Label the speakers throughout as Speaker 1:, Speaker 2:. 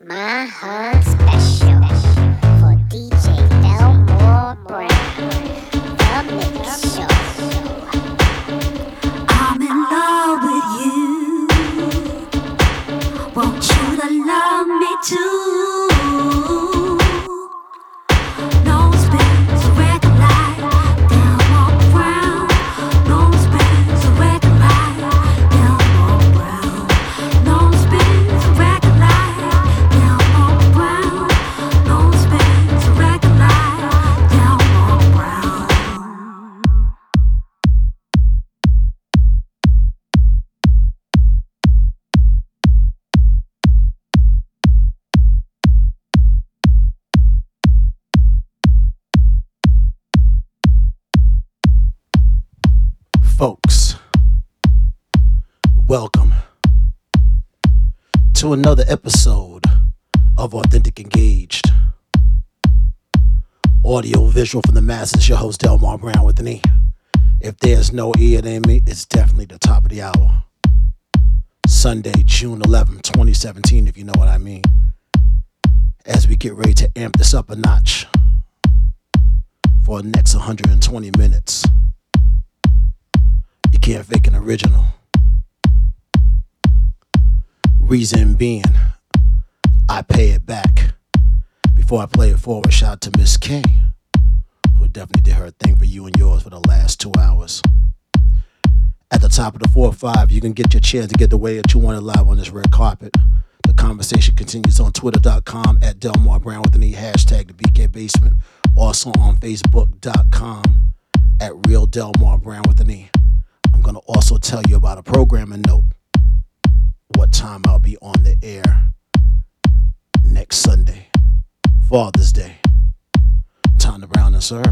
Speaker 1: My Hunt Special
Speaker 2: another episode of Authentic Engaged. Audio visual from the masses, your host Delmar Brown with an E. If there's no E in me, it's definitely the top of the hour. Sunday, June 11, 2017, if you know what I mean. As we get ready to amp this up a notch for the next 120 minutes. You can't fake an original. Reason being, I pay it back. Before I play it forward, shout out to Miss King, who definitely did her thing for you and yours for the last two hours. At the top of the 4 or 5, you can get your chance to get the way that you want it live on this red carpet. The conversation continues on twitter.com at Delmar Brown with an hashtag the BK Basement. Also on facebook.com at Real Delmar Brown with an E. I'm going to also tell you about a programming note. On the air next Sunday, Father's Day. Time to Brown and Sir.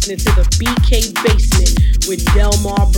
Speaker 3: Listening to the BK Basement with Delmar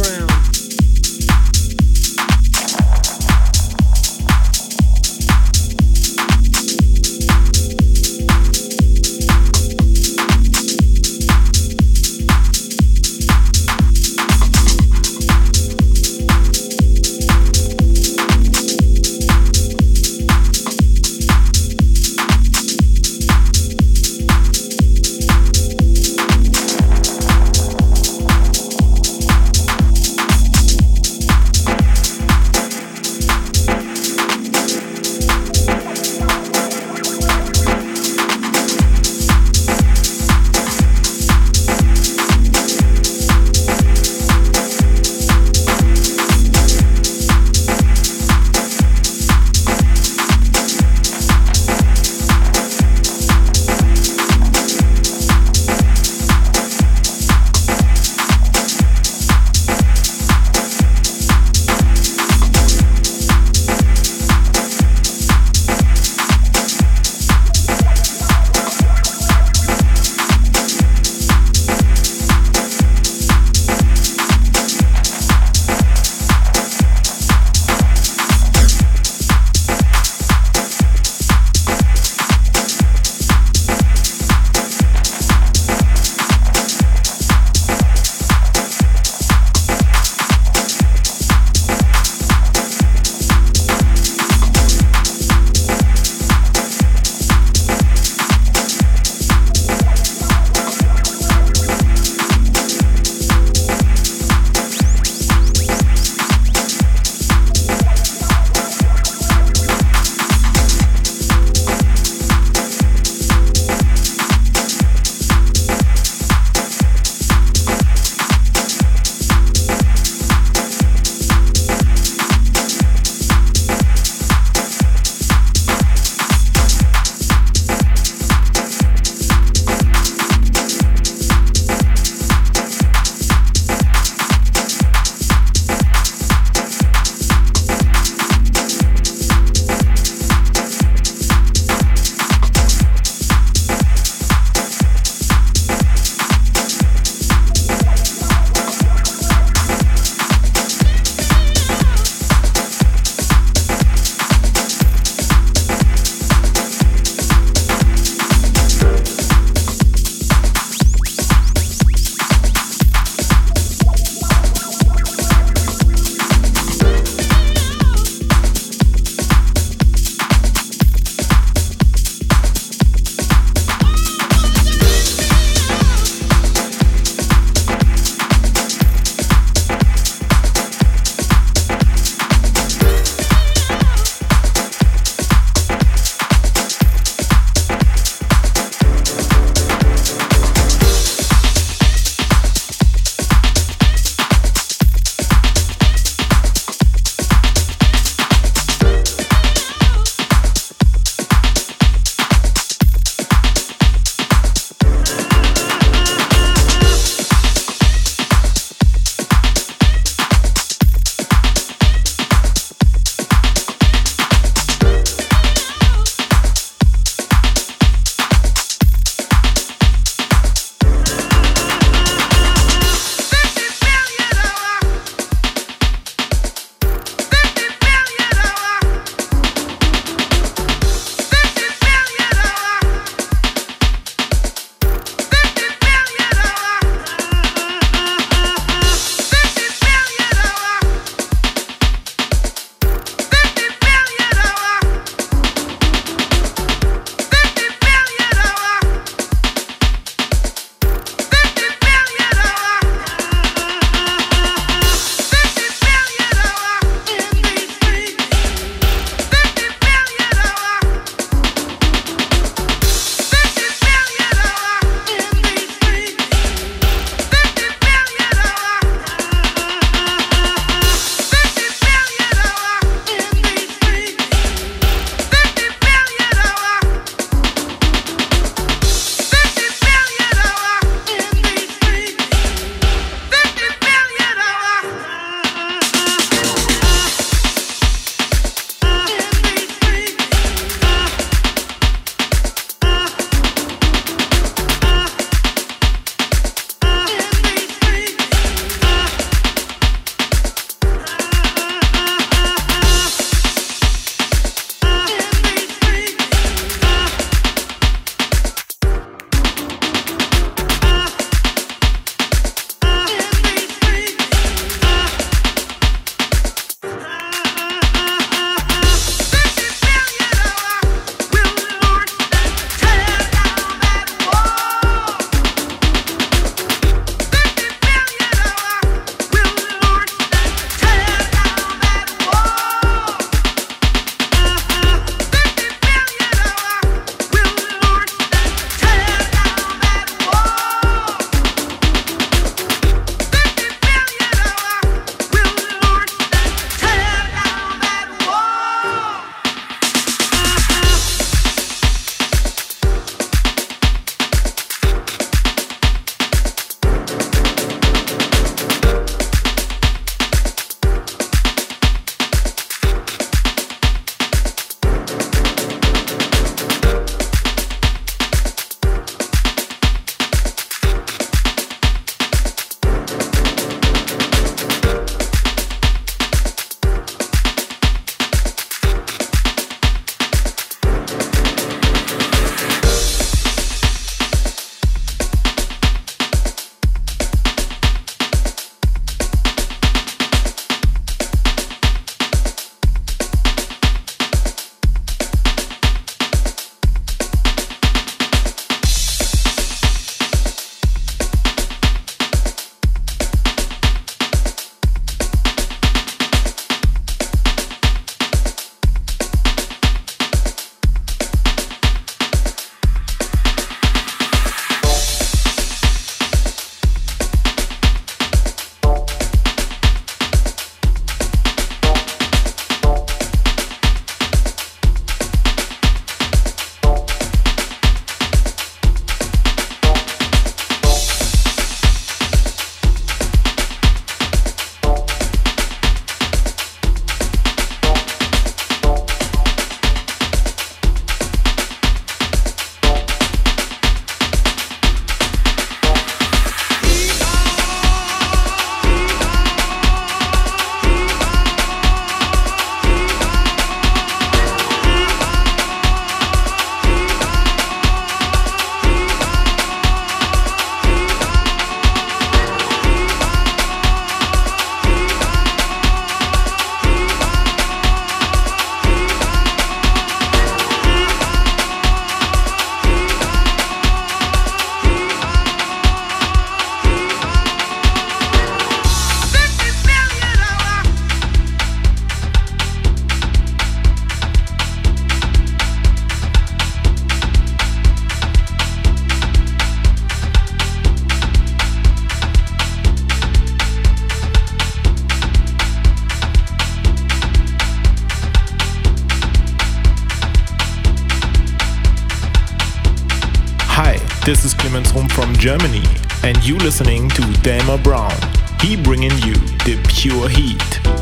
Speaker 4: This is Clemens home from Germany, and you listening to Delmar Brown. He bringing you the pure heat.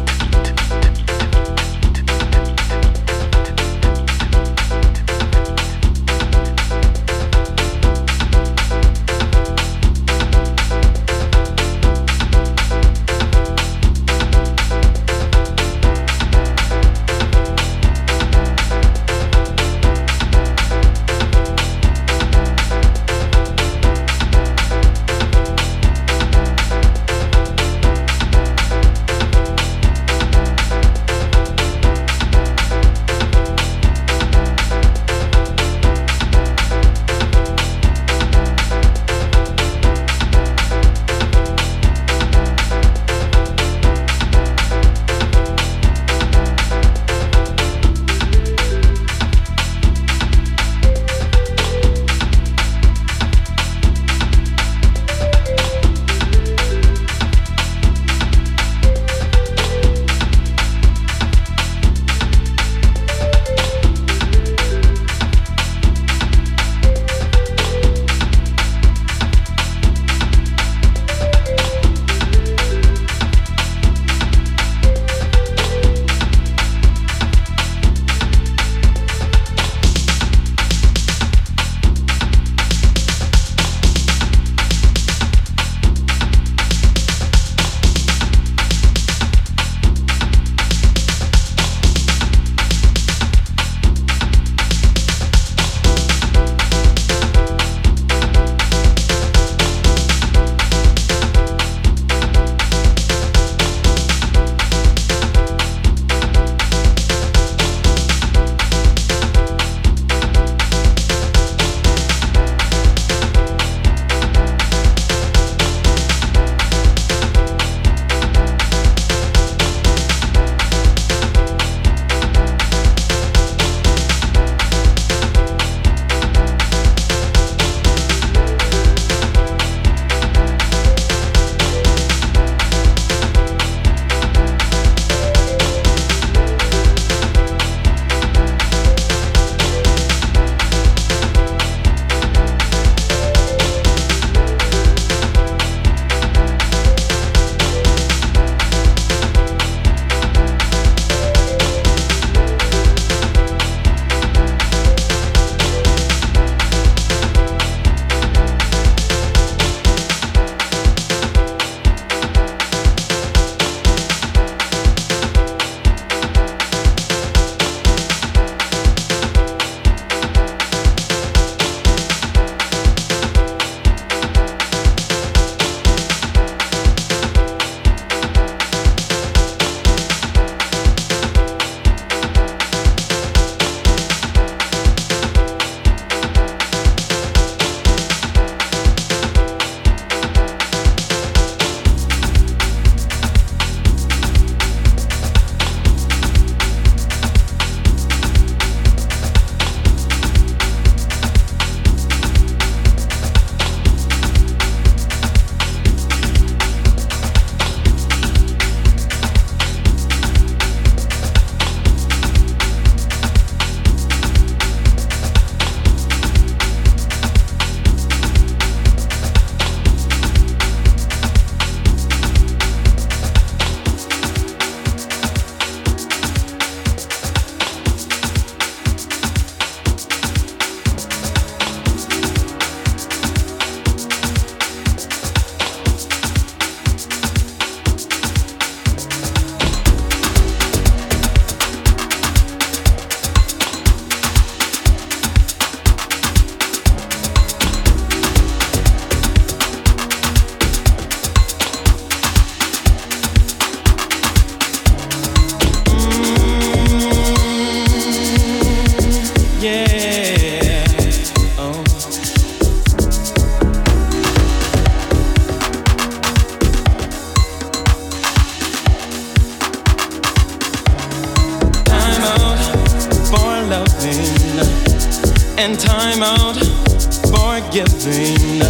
Speaker 5: giving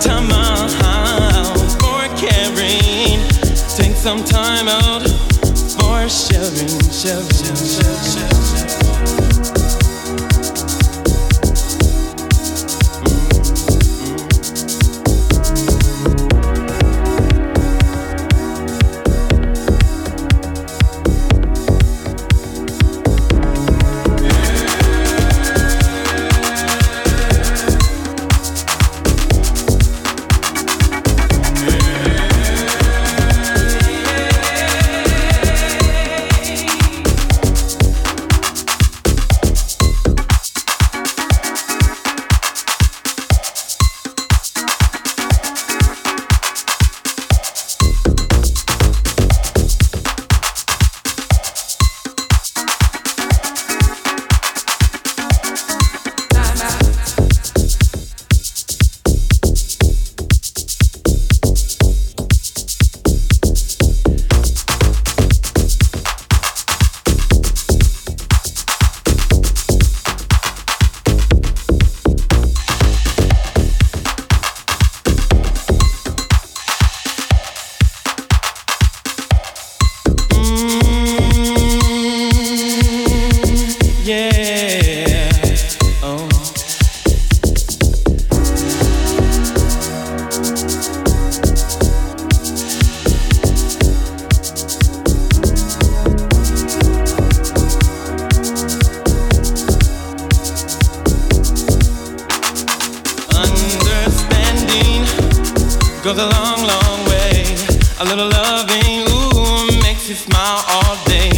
Speaker 5: time out for caring. Take some time out for
Speaker 6: sharing, sharing, sharing. sharing. goes a long, long way. A
Speaker 7: little loving, ooh, makes you smile all day.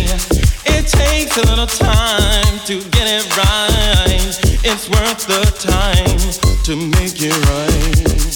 Speaker 7: It takes a little time to get it right. It's worth the time to make it right.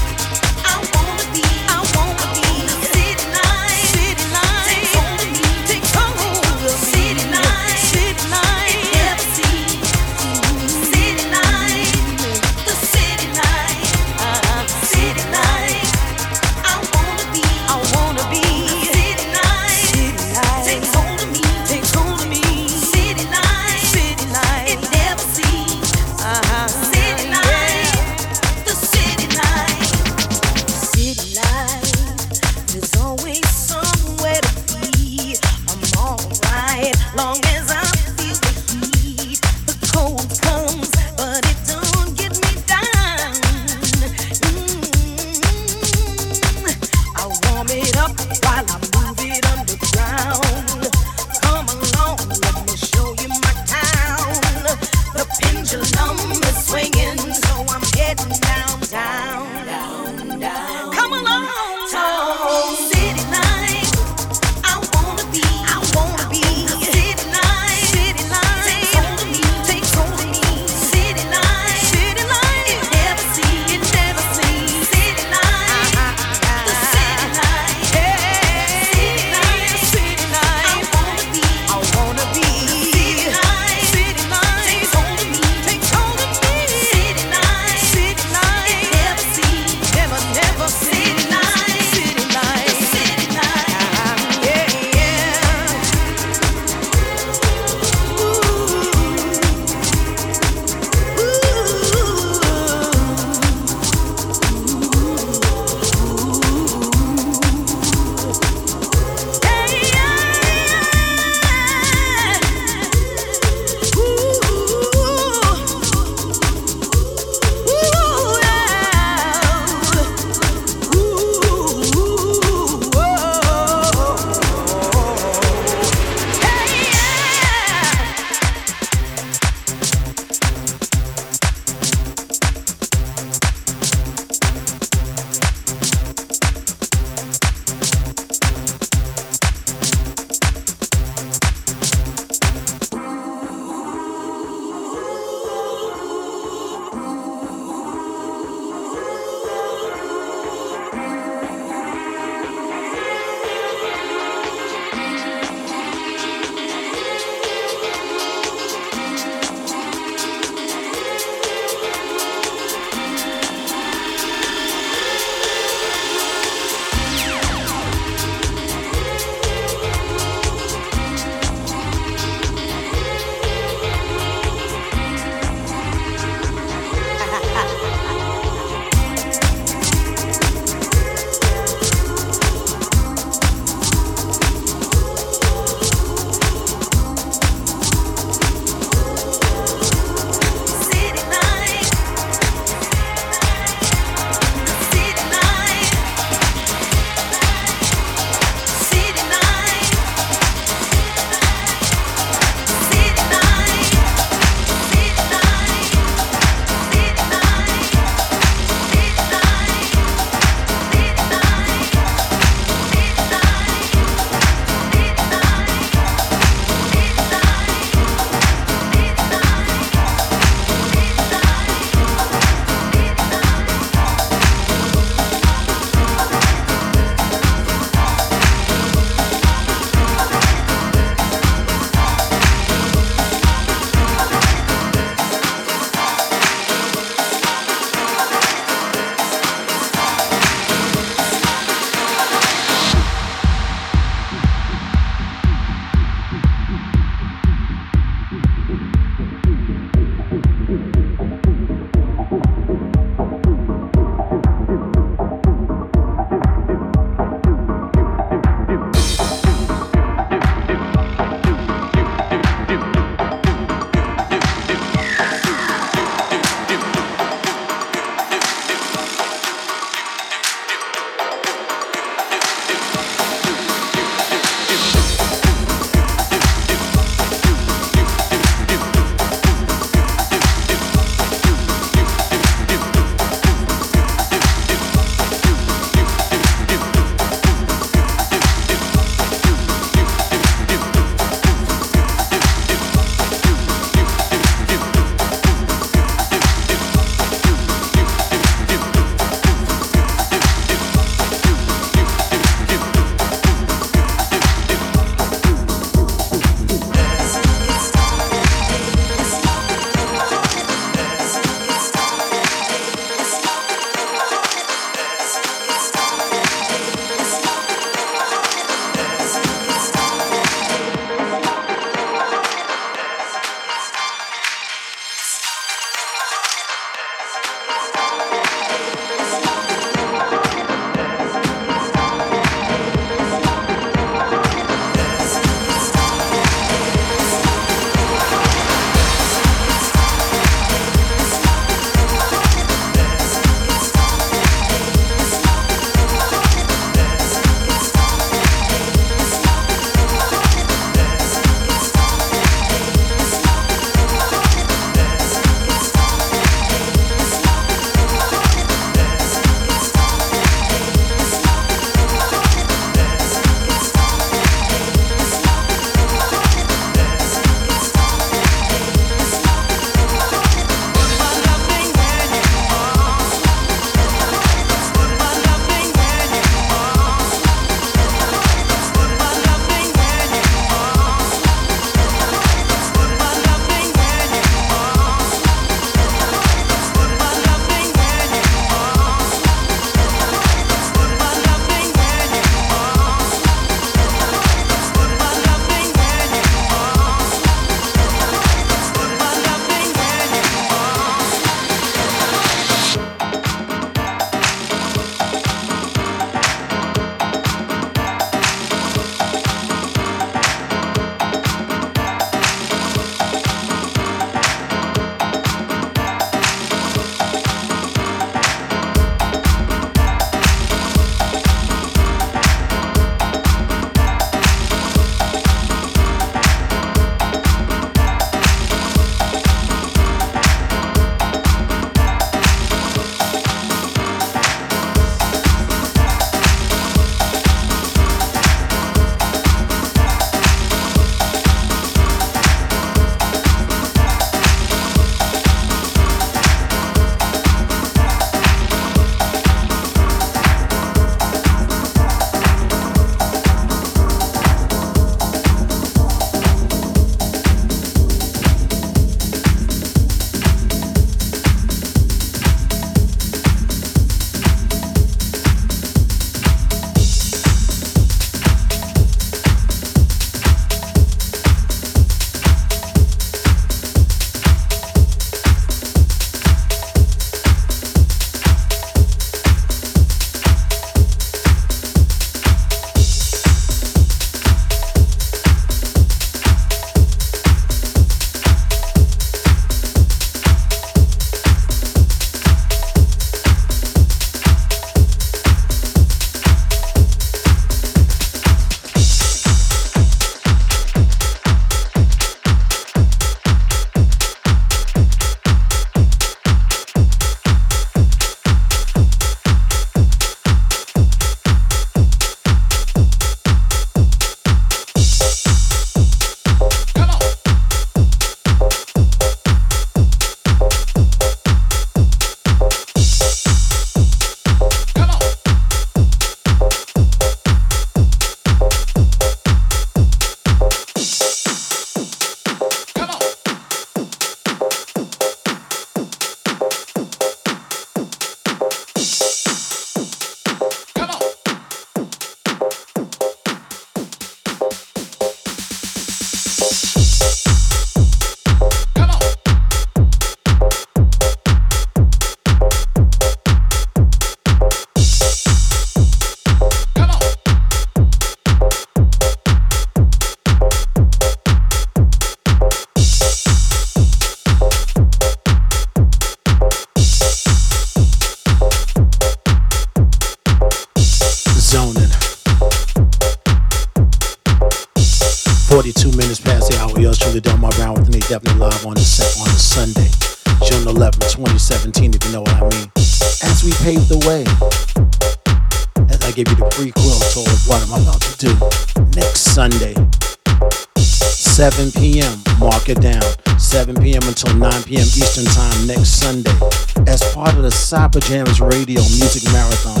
Speaker 2: Jams Radio Music Marathon,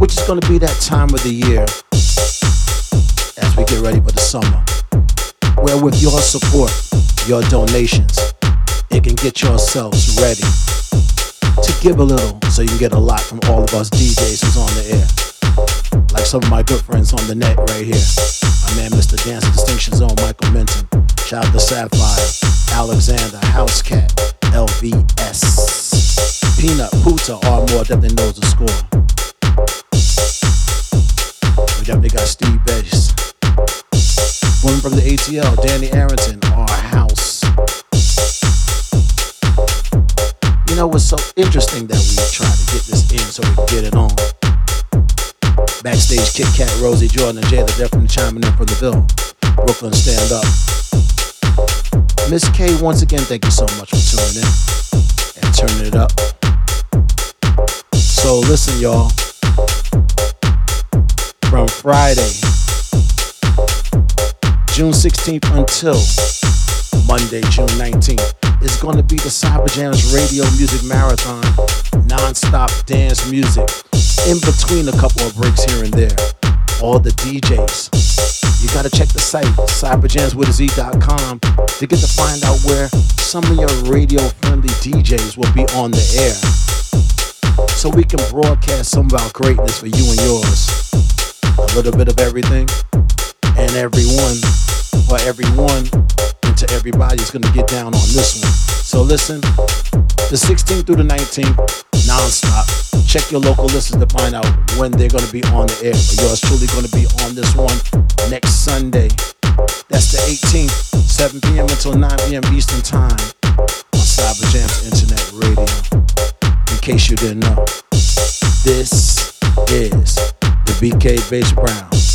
Speaker 2: which is going to be that time of the year as we get ready for the summer. Where with your support, your donations, it can get yourselves ready to give a little so you can get a lot from all of us DJs who's on the air. Like some of my good friends on the net right here. My man Mr. Dance Distinction Zone, Michael Minton. Shout out to Sapphire, Alexander, Housecat, LVS. Peanut, Puta, are more definitely knows the score. We definitely got Steve Bass. Woman from the ATL, Danny Arrington, our house. You know what's so interesting that we try to get this in so we can get it on. Backstage Kit Kat, Rosie Jordan, and Jada definitely chiming in from the bill. Brooklyn stand up. Miss K, once again, thank you so much for tuning in and turning it up. So listen, y'all. From Friday, June 16th until Monday, June 19th, is going to be the Cyberjamz Radio Music Marathon, non-stop dance music, in between a couple of breaks here and there. All the DJs. You gotta check the site, cyberjamswithaz.com, to get to find out where some of your radio-friendly DJs will be on the air. So we can broadcast some of our greatness for you and yours. A little bit of everything and everyone, or everyone into everybody is gonna get down on this one. So listen, the 16th through the 19th, non-stop. Check your local listers to find out when they're gonna be on the air. But yours truly gonna be on this one next Sunday. That's the 18th, 7 p.m. until 9 p.m. Eastern Time on Cyberjamz Internet Radio. Case you didn't know, this is the BK
Speaker 8: Basement.